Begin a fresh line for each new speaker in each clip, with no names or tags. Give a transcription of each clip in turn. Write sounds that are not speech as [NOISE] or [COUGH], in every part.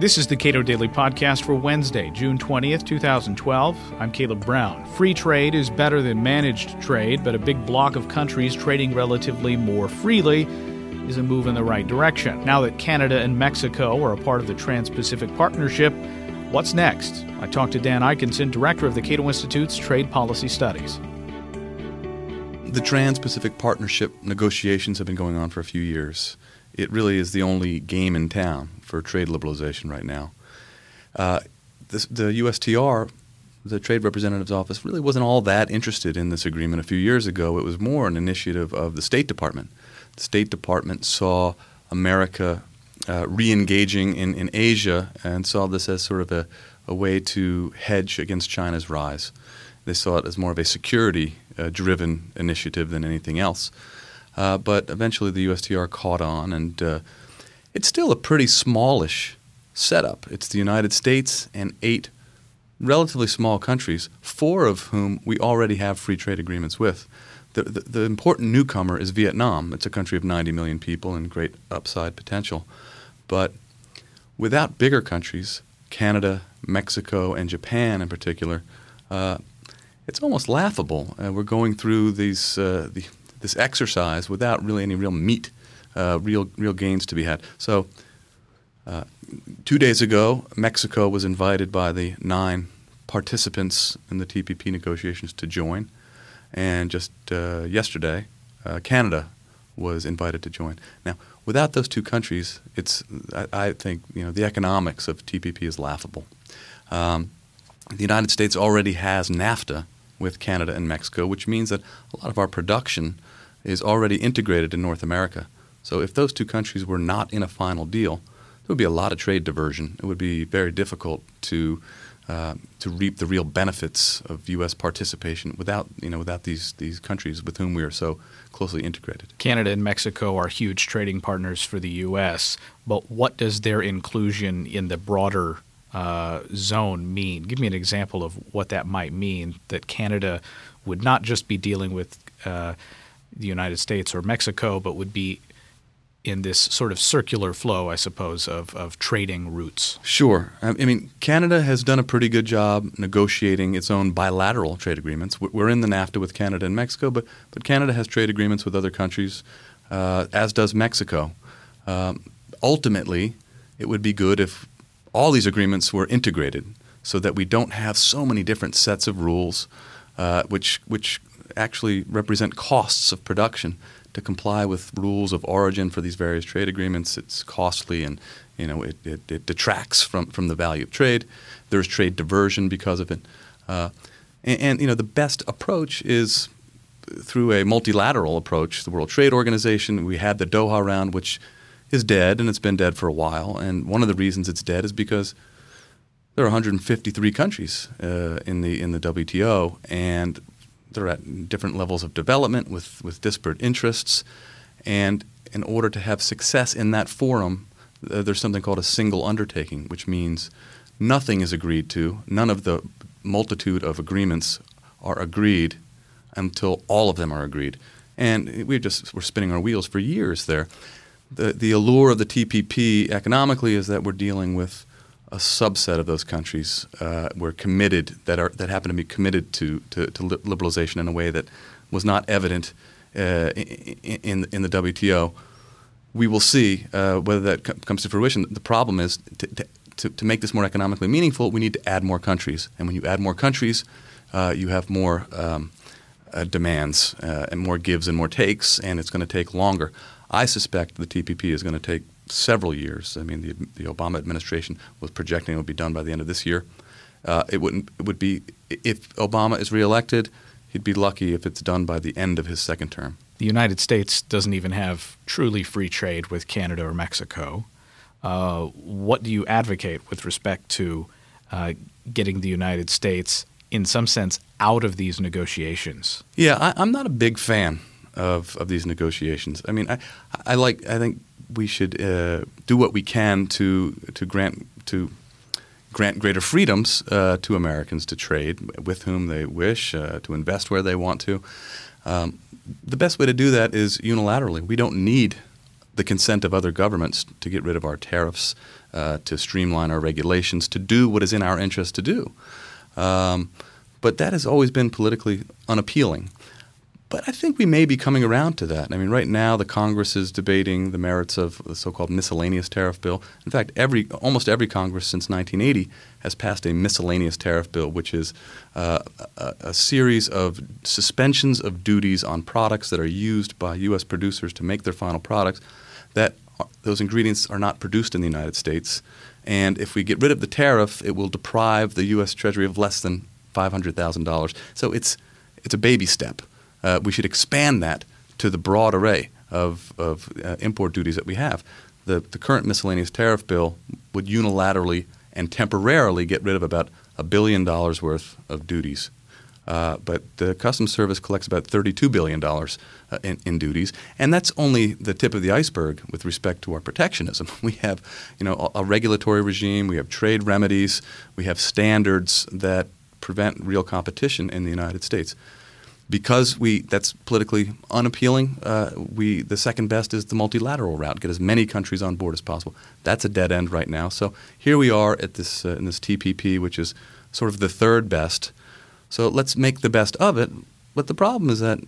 This is the Cato Daily Podcast for Wednesday, June 20th, 2012. I'm Caleb Brown. Free trade is better than managed trade, but a big block of countries trading relatively more freely is a move in the right direction. Now that Canada and Mexico are a part of the Trans Pacific Partnership, what's next? I talked to Dan Ikenson, director of the Cato Institute's Trade Policy Studies.
The Trans Pacific Partnership negotiations have been going on for a few years it really is the only game in town for trade liberalization right now. Uh, this, the USTR, the Trade Representative's Office, really wasn't all that interested in this agreement a few years ago. It was more an initiative of the State Department. The State Department saw America uh, re engaging in, in Asia and saw this as sort of a, a way to hedge against China's rise. They saw it as more of a security uh, driven initiative than anything else. Uh, but eventually the USTR caught on, and uh, it's still a pretty smallish setup. It's the United States and eight relatively small countries, four of whom we already have free trade agreements with. The, the, the, important newcomer is Vietnam. It's a country of 90 million people and great upside potential. But without bigger countries, Canada, Mexico, and Japan in particular, uh, it's almost laughable. Uh, we're going through these uh, the, this exercise without really any real meat, uh, real real gains to be had. So, uh, two days ago, Mexico was invited by the nine participants in the TPP negotiations to join, and just uh, yesterday, uh, Canada was invited to join. Now, without those two countries, it's I, I think you know the economics of TPP is laughable. Um, the United States already has NAFTA with Canada and Mexico, which means that a lot of our production is already integrated in North America. So if those two countries were not in a final deal, there would be a lot of trade diversion. It would be very difficult to uh, to reap the real benefits of U.S. participation without you know without these these countries with whom we are so closely integrated.
Canada and Mexico are huge trading partners for the U.S. But what does their inclusion in the broader uh, zone mean? Give me an example of what that might mean. That Canada would not just be dealing with uh, the United States or Mexico, but would be in this sort of circular flow, I suppose, of, of trading routes.
Sure. I mean, Canada has done a pretty good job negotiating its own bilateral trade agreements. We're in the NAFTA with Canada and Mexico, but, but Canada has trade agreements with other countries, uh, as does Mexico. Um, ultimately, it would be good if all these agreements were integrated so that we don't have so many different sets of rules, uh, which, which actually represent costs of production to comply with rules of origin for these various trade agreements. It's costly and you know it, it, it detracts from, from the value of trade. There's trade diversion because of it. Uh, and, and, you know the best approach is through a multilateral approach. The World Trade Organization. We had the Doha round, which is dead, and it's been dead for a while. And one of the reasons it's dead is because there are 153 countries uh, in the in the WTO, and they're at different levels of development with, with disparate interests. And in order to have success in that forum, uh, there's something called a single undertaking, which means nothing is agreed to, none of the multitude of agreements are agreed until all of them are agreed. And we just we're spinning our wheels for years there. The, the allure of the TPP economically is that we're dealing with a subset of those countries uh, were committed that are that happen to be committed to, to, to liberalization in a way that was not evident uh, in, in the WTO. We will see uh, whether that co- comes to fruition. The problem is to, to, to, make this more economically meaningful, we need to add more countries, and when you add more countries, uh, you have more um, uh, demands uh, and more gives and more takes, and it's going to take longer. I suspect the TPP is going to take several years. I mean, the, the Obama administration was projecting it would be done by the end of this year. Uh, it wouldn't. It would be if Obama is reelected, he'd be lucky if it's done by the end of his second term.
The United States doesn't even have truly free trade with Canada or Mexico. Uh, what do you advocate with respect to uh, getting the United States, in some sense, out of these negotiations?
Yeah, I, am not a big fan of, of these negotiations. I mean, I, I like I think we should uh, do what we can to to grant to grant greater freedoms uh, to Americans to trade with whom they wish, uh, to invest where they want to. Um, the best way to do that is unilaterally. We don't need the consent of other governments to get rid of our tariffs, uh, to streamline our regulations, to do what is in our interest to do. Um, but that has always been politically unappealing. But I think we may be coming around to that. I mean, right now the Congress is debating the merits of the so-called miscellaneous tariff bill. In fact, every almost every Congress since 1980 has passed a miscellaneous tariff bill, which is uh, a, a, series of suspensions of duties on products that are used by U.S. producers to make their final products. That are, those ingredients are not produced in the United States, and if we get rid of the tariff, it will deprive the U.S. Treasury of less than $500,000. So it's it's a baby step uh, we should expand that to the broad array of, of uh, import duties that we have. The, the current miscellaneous tariff bill would unilaterally and temporarily get rid of about a billion dollars worth of duties. Uh, but the Customs Service collects about $32 billion uh, in, in, duties, and that's only the tip of the iceberg with respect to our protectionism. [LAUGHS] We have, you know, a, a regulatory regime, we have trade remedies, we have standards that prevent real competition in the United States because we that's politically unappealing. Uh, we the second best is the multilateral route. Get as many countries on board as possible. That's a dead end right now. So here we are at this uh, in this TPP, which is sort of the third best. So let's make the best of it. But the problem is that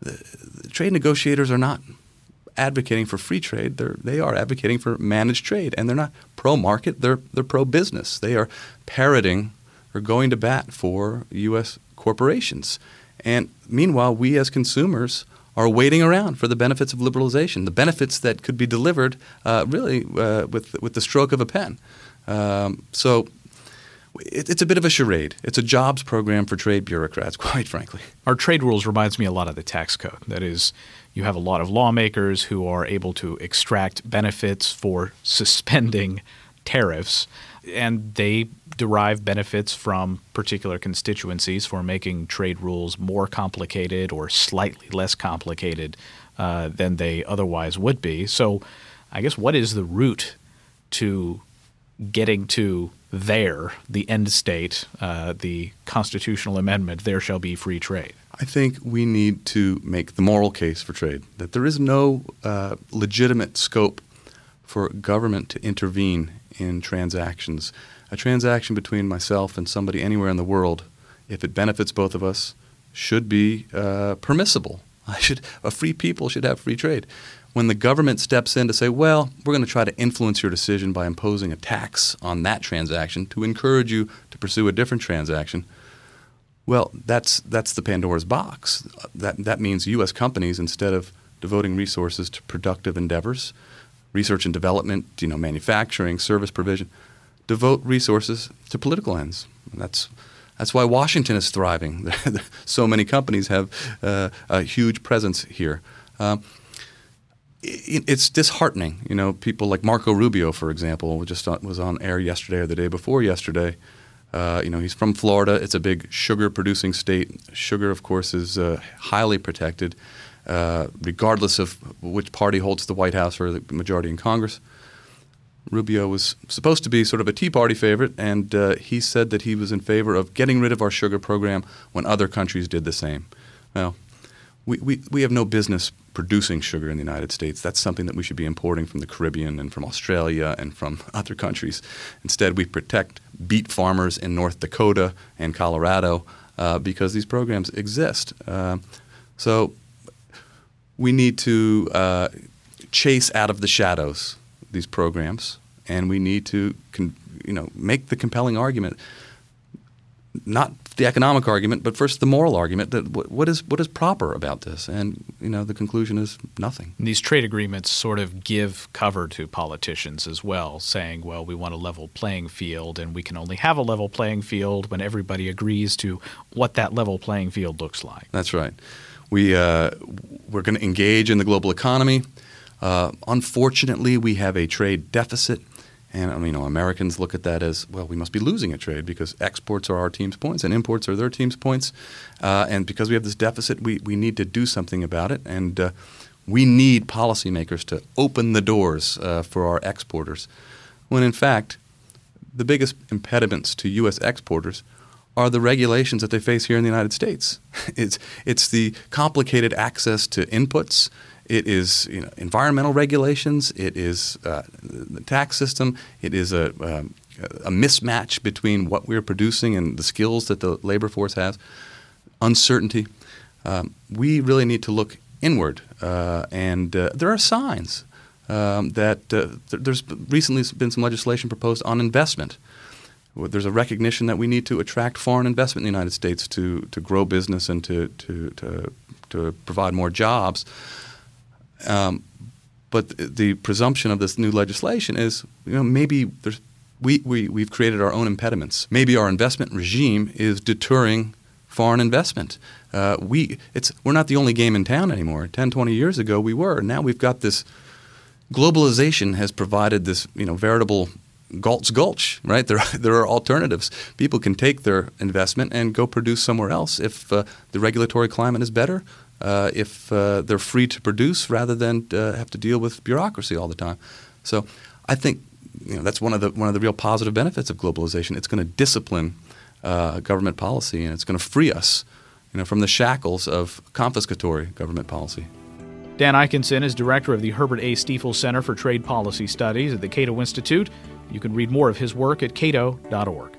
the, the trade negotiators are not advocating for free trade. They're they are advocating for managed trade, and they're not pro market. They're they're pro business. They are parroting or going to bat for U.S. corporations and meanwhile, we as consumers are waiting around for the benefits of liberalization, the benefits that could be delivered uh, really uh, with, with the stroke of a pen. Um, so it, it's a bit of a charade. It's a jobs program for trade bureaucrats, [LAUGHS] quite frankly.
Our trade rules reminds me a lot of the tax code. That is, you have a lot of lawmakers who are able to extract benefits for [LAUGHS] suspending tariffs, and they derive benefits from particular constituencies for making trade rules more complicated or slightly less complicated uh, than they otherwise would be. So, I guess what is the route to getting to there, the end state, uh, the constitutional amendment, there shall be free trade?
I think we need to make the moral case for trade, that there is no uh, legitimate scope for government to intervene in transactions a transaction between myself and somebody anywhere in the world, if it benefits both of us, should be uh, permissible. [LAUGHS] I should, a free people should have free trade. When the government steps in to say, well, we're going to try to influence your decision by imposing a tax on that transaction to encourage you to pursue a different transaction, well, that's, that's the Pandora's box. That, that means U.S. companies, instead of devoting resources to productive endeavors, research and development, you know, manufacturing, service provision, devote resources to political ends. That's that's why Washington is thriving. [LAUGHS] so many companies have uh, a huge presence here. Um, it, it's disheartening. You know, people like Marco Rubio, for example, just on, was on air yesterday or the day before yesterday. Uh, you know, he's from Florida. It's a big sugar-producing state. Sugar, of course, is uh, highly protected, uh, regardless of which party holds the White House or the majority in Congress. Rubio was supposed to be sort of a Tea Party favorite, and uh, he said that he was in favor of getting rid of our sugar program when other countries did the same. Well, we, we, we have no business producing sugar in the United States. That's something that we should be importing from the Caribbean and from Australia and from [LAUGHS] other countries. Instead, we protect beet farmers in North Dakota and Colorado uh, because these programs exist. Uh, so we need to uh, chase out of the shadows these programs, and we need to, con- you know, make the compelling argument, not the economic argument, but first the moral argument that what, what is what is proper about this, and you know, the conclusion is nothing.
These trade agreements sort of give cover to politicians as well, saying, well, we want a level playing field, and we can only have a level playing field when everybody agrees to what that level playing field looks like.
That's right. We uh, we're going to engage in the global economy. Uh, unfortunately, we have a trade deficit. And you know, Americans look at that as well. We must be losing a trade because exports are our team's points and imports are their team's points. Uh, and because we have this deficit, we, we need to do something about it. And uh, we need policymakers to open the doors uh, for our exporters. When in fact, the biggest impediments to U.S. exporters are the regulations that they face here in the United States. [LAUGHS] it's, it's the complicated access to inputs It is you know, environmental regulations. It is uh, the tax system. It is a, um, a mismatch between what we're producing and the skills that the labor force has. Uncertainty. Um, we really need to look inward, uh, and uh, there are signs um, that uh, th- there's recently been some legislation proposed on investment. There's a recognition that we need to attract foreign investment in the United States to, to grow business and to, to, to, to provide more jobs. Um, but the presumption of this new legislation is, you know, maybe there's, we, we, we've created our own impediments. Maybe our investment regime is deterring foreign investment. Uh, we, it's, we're not the only game in town anymore. 10, 20 years ago, we were. Now we've got this globalization has provided this, you know, veritable Galt's Gulch, right? There, [LAUGHS] there are alternatives. People can take their investment and go produce somewhere else if uh, the regulatory climate is better, uh, if uh, they're free to produce rather than uh, have to deal with bureaucracy all the time. So I think you know, that's one of the one of the real positive benefits of globalization. It's going to discipline uh, government policy and it's going to free us, you know, from the shackles of confiscatory government policy.
Dan Ikenson is director of the Herbert A. Stiefel Center for Trade Policy Studies at the Cato Institute. You can read more of his work at cato.org.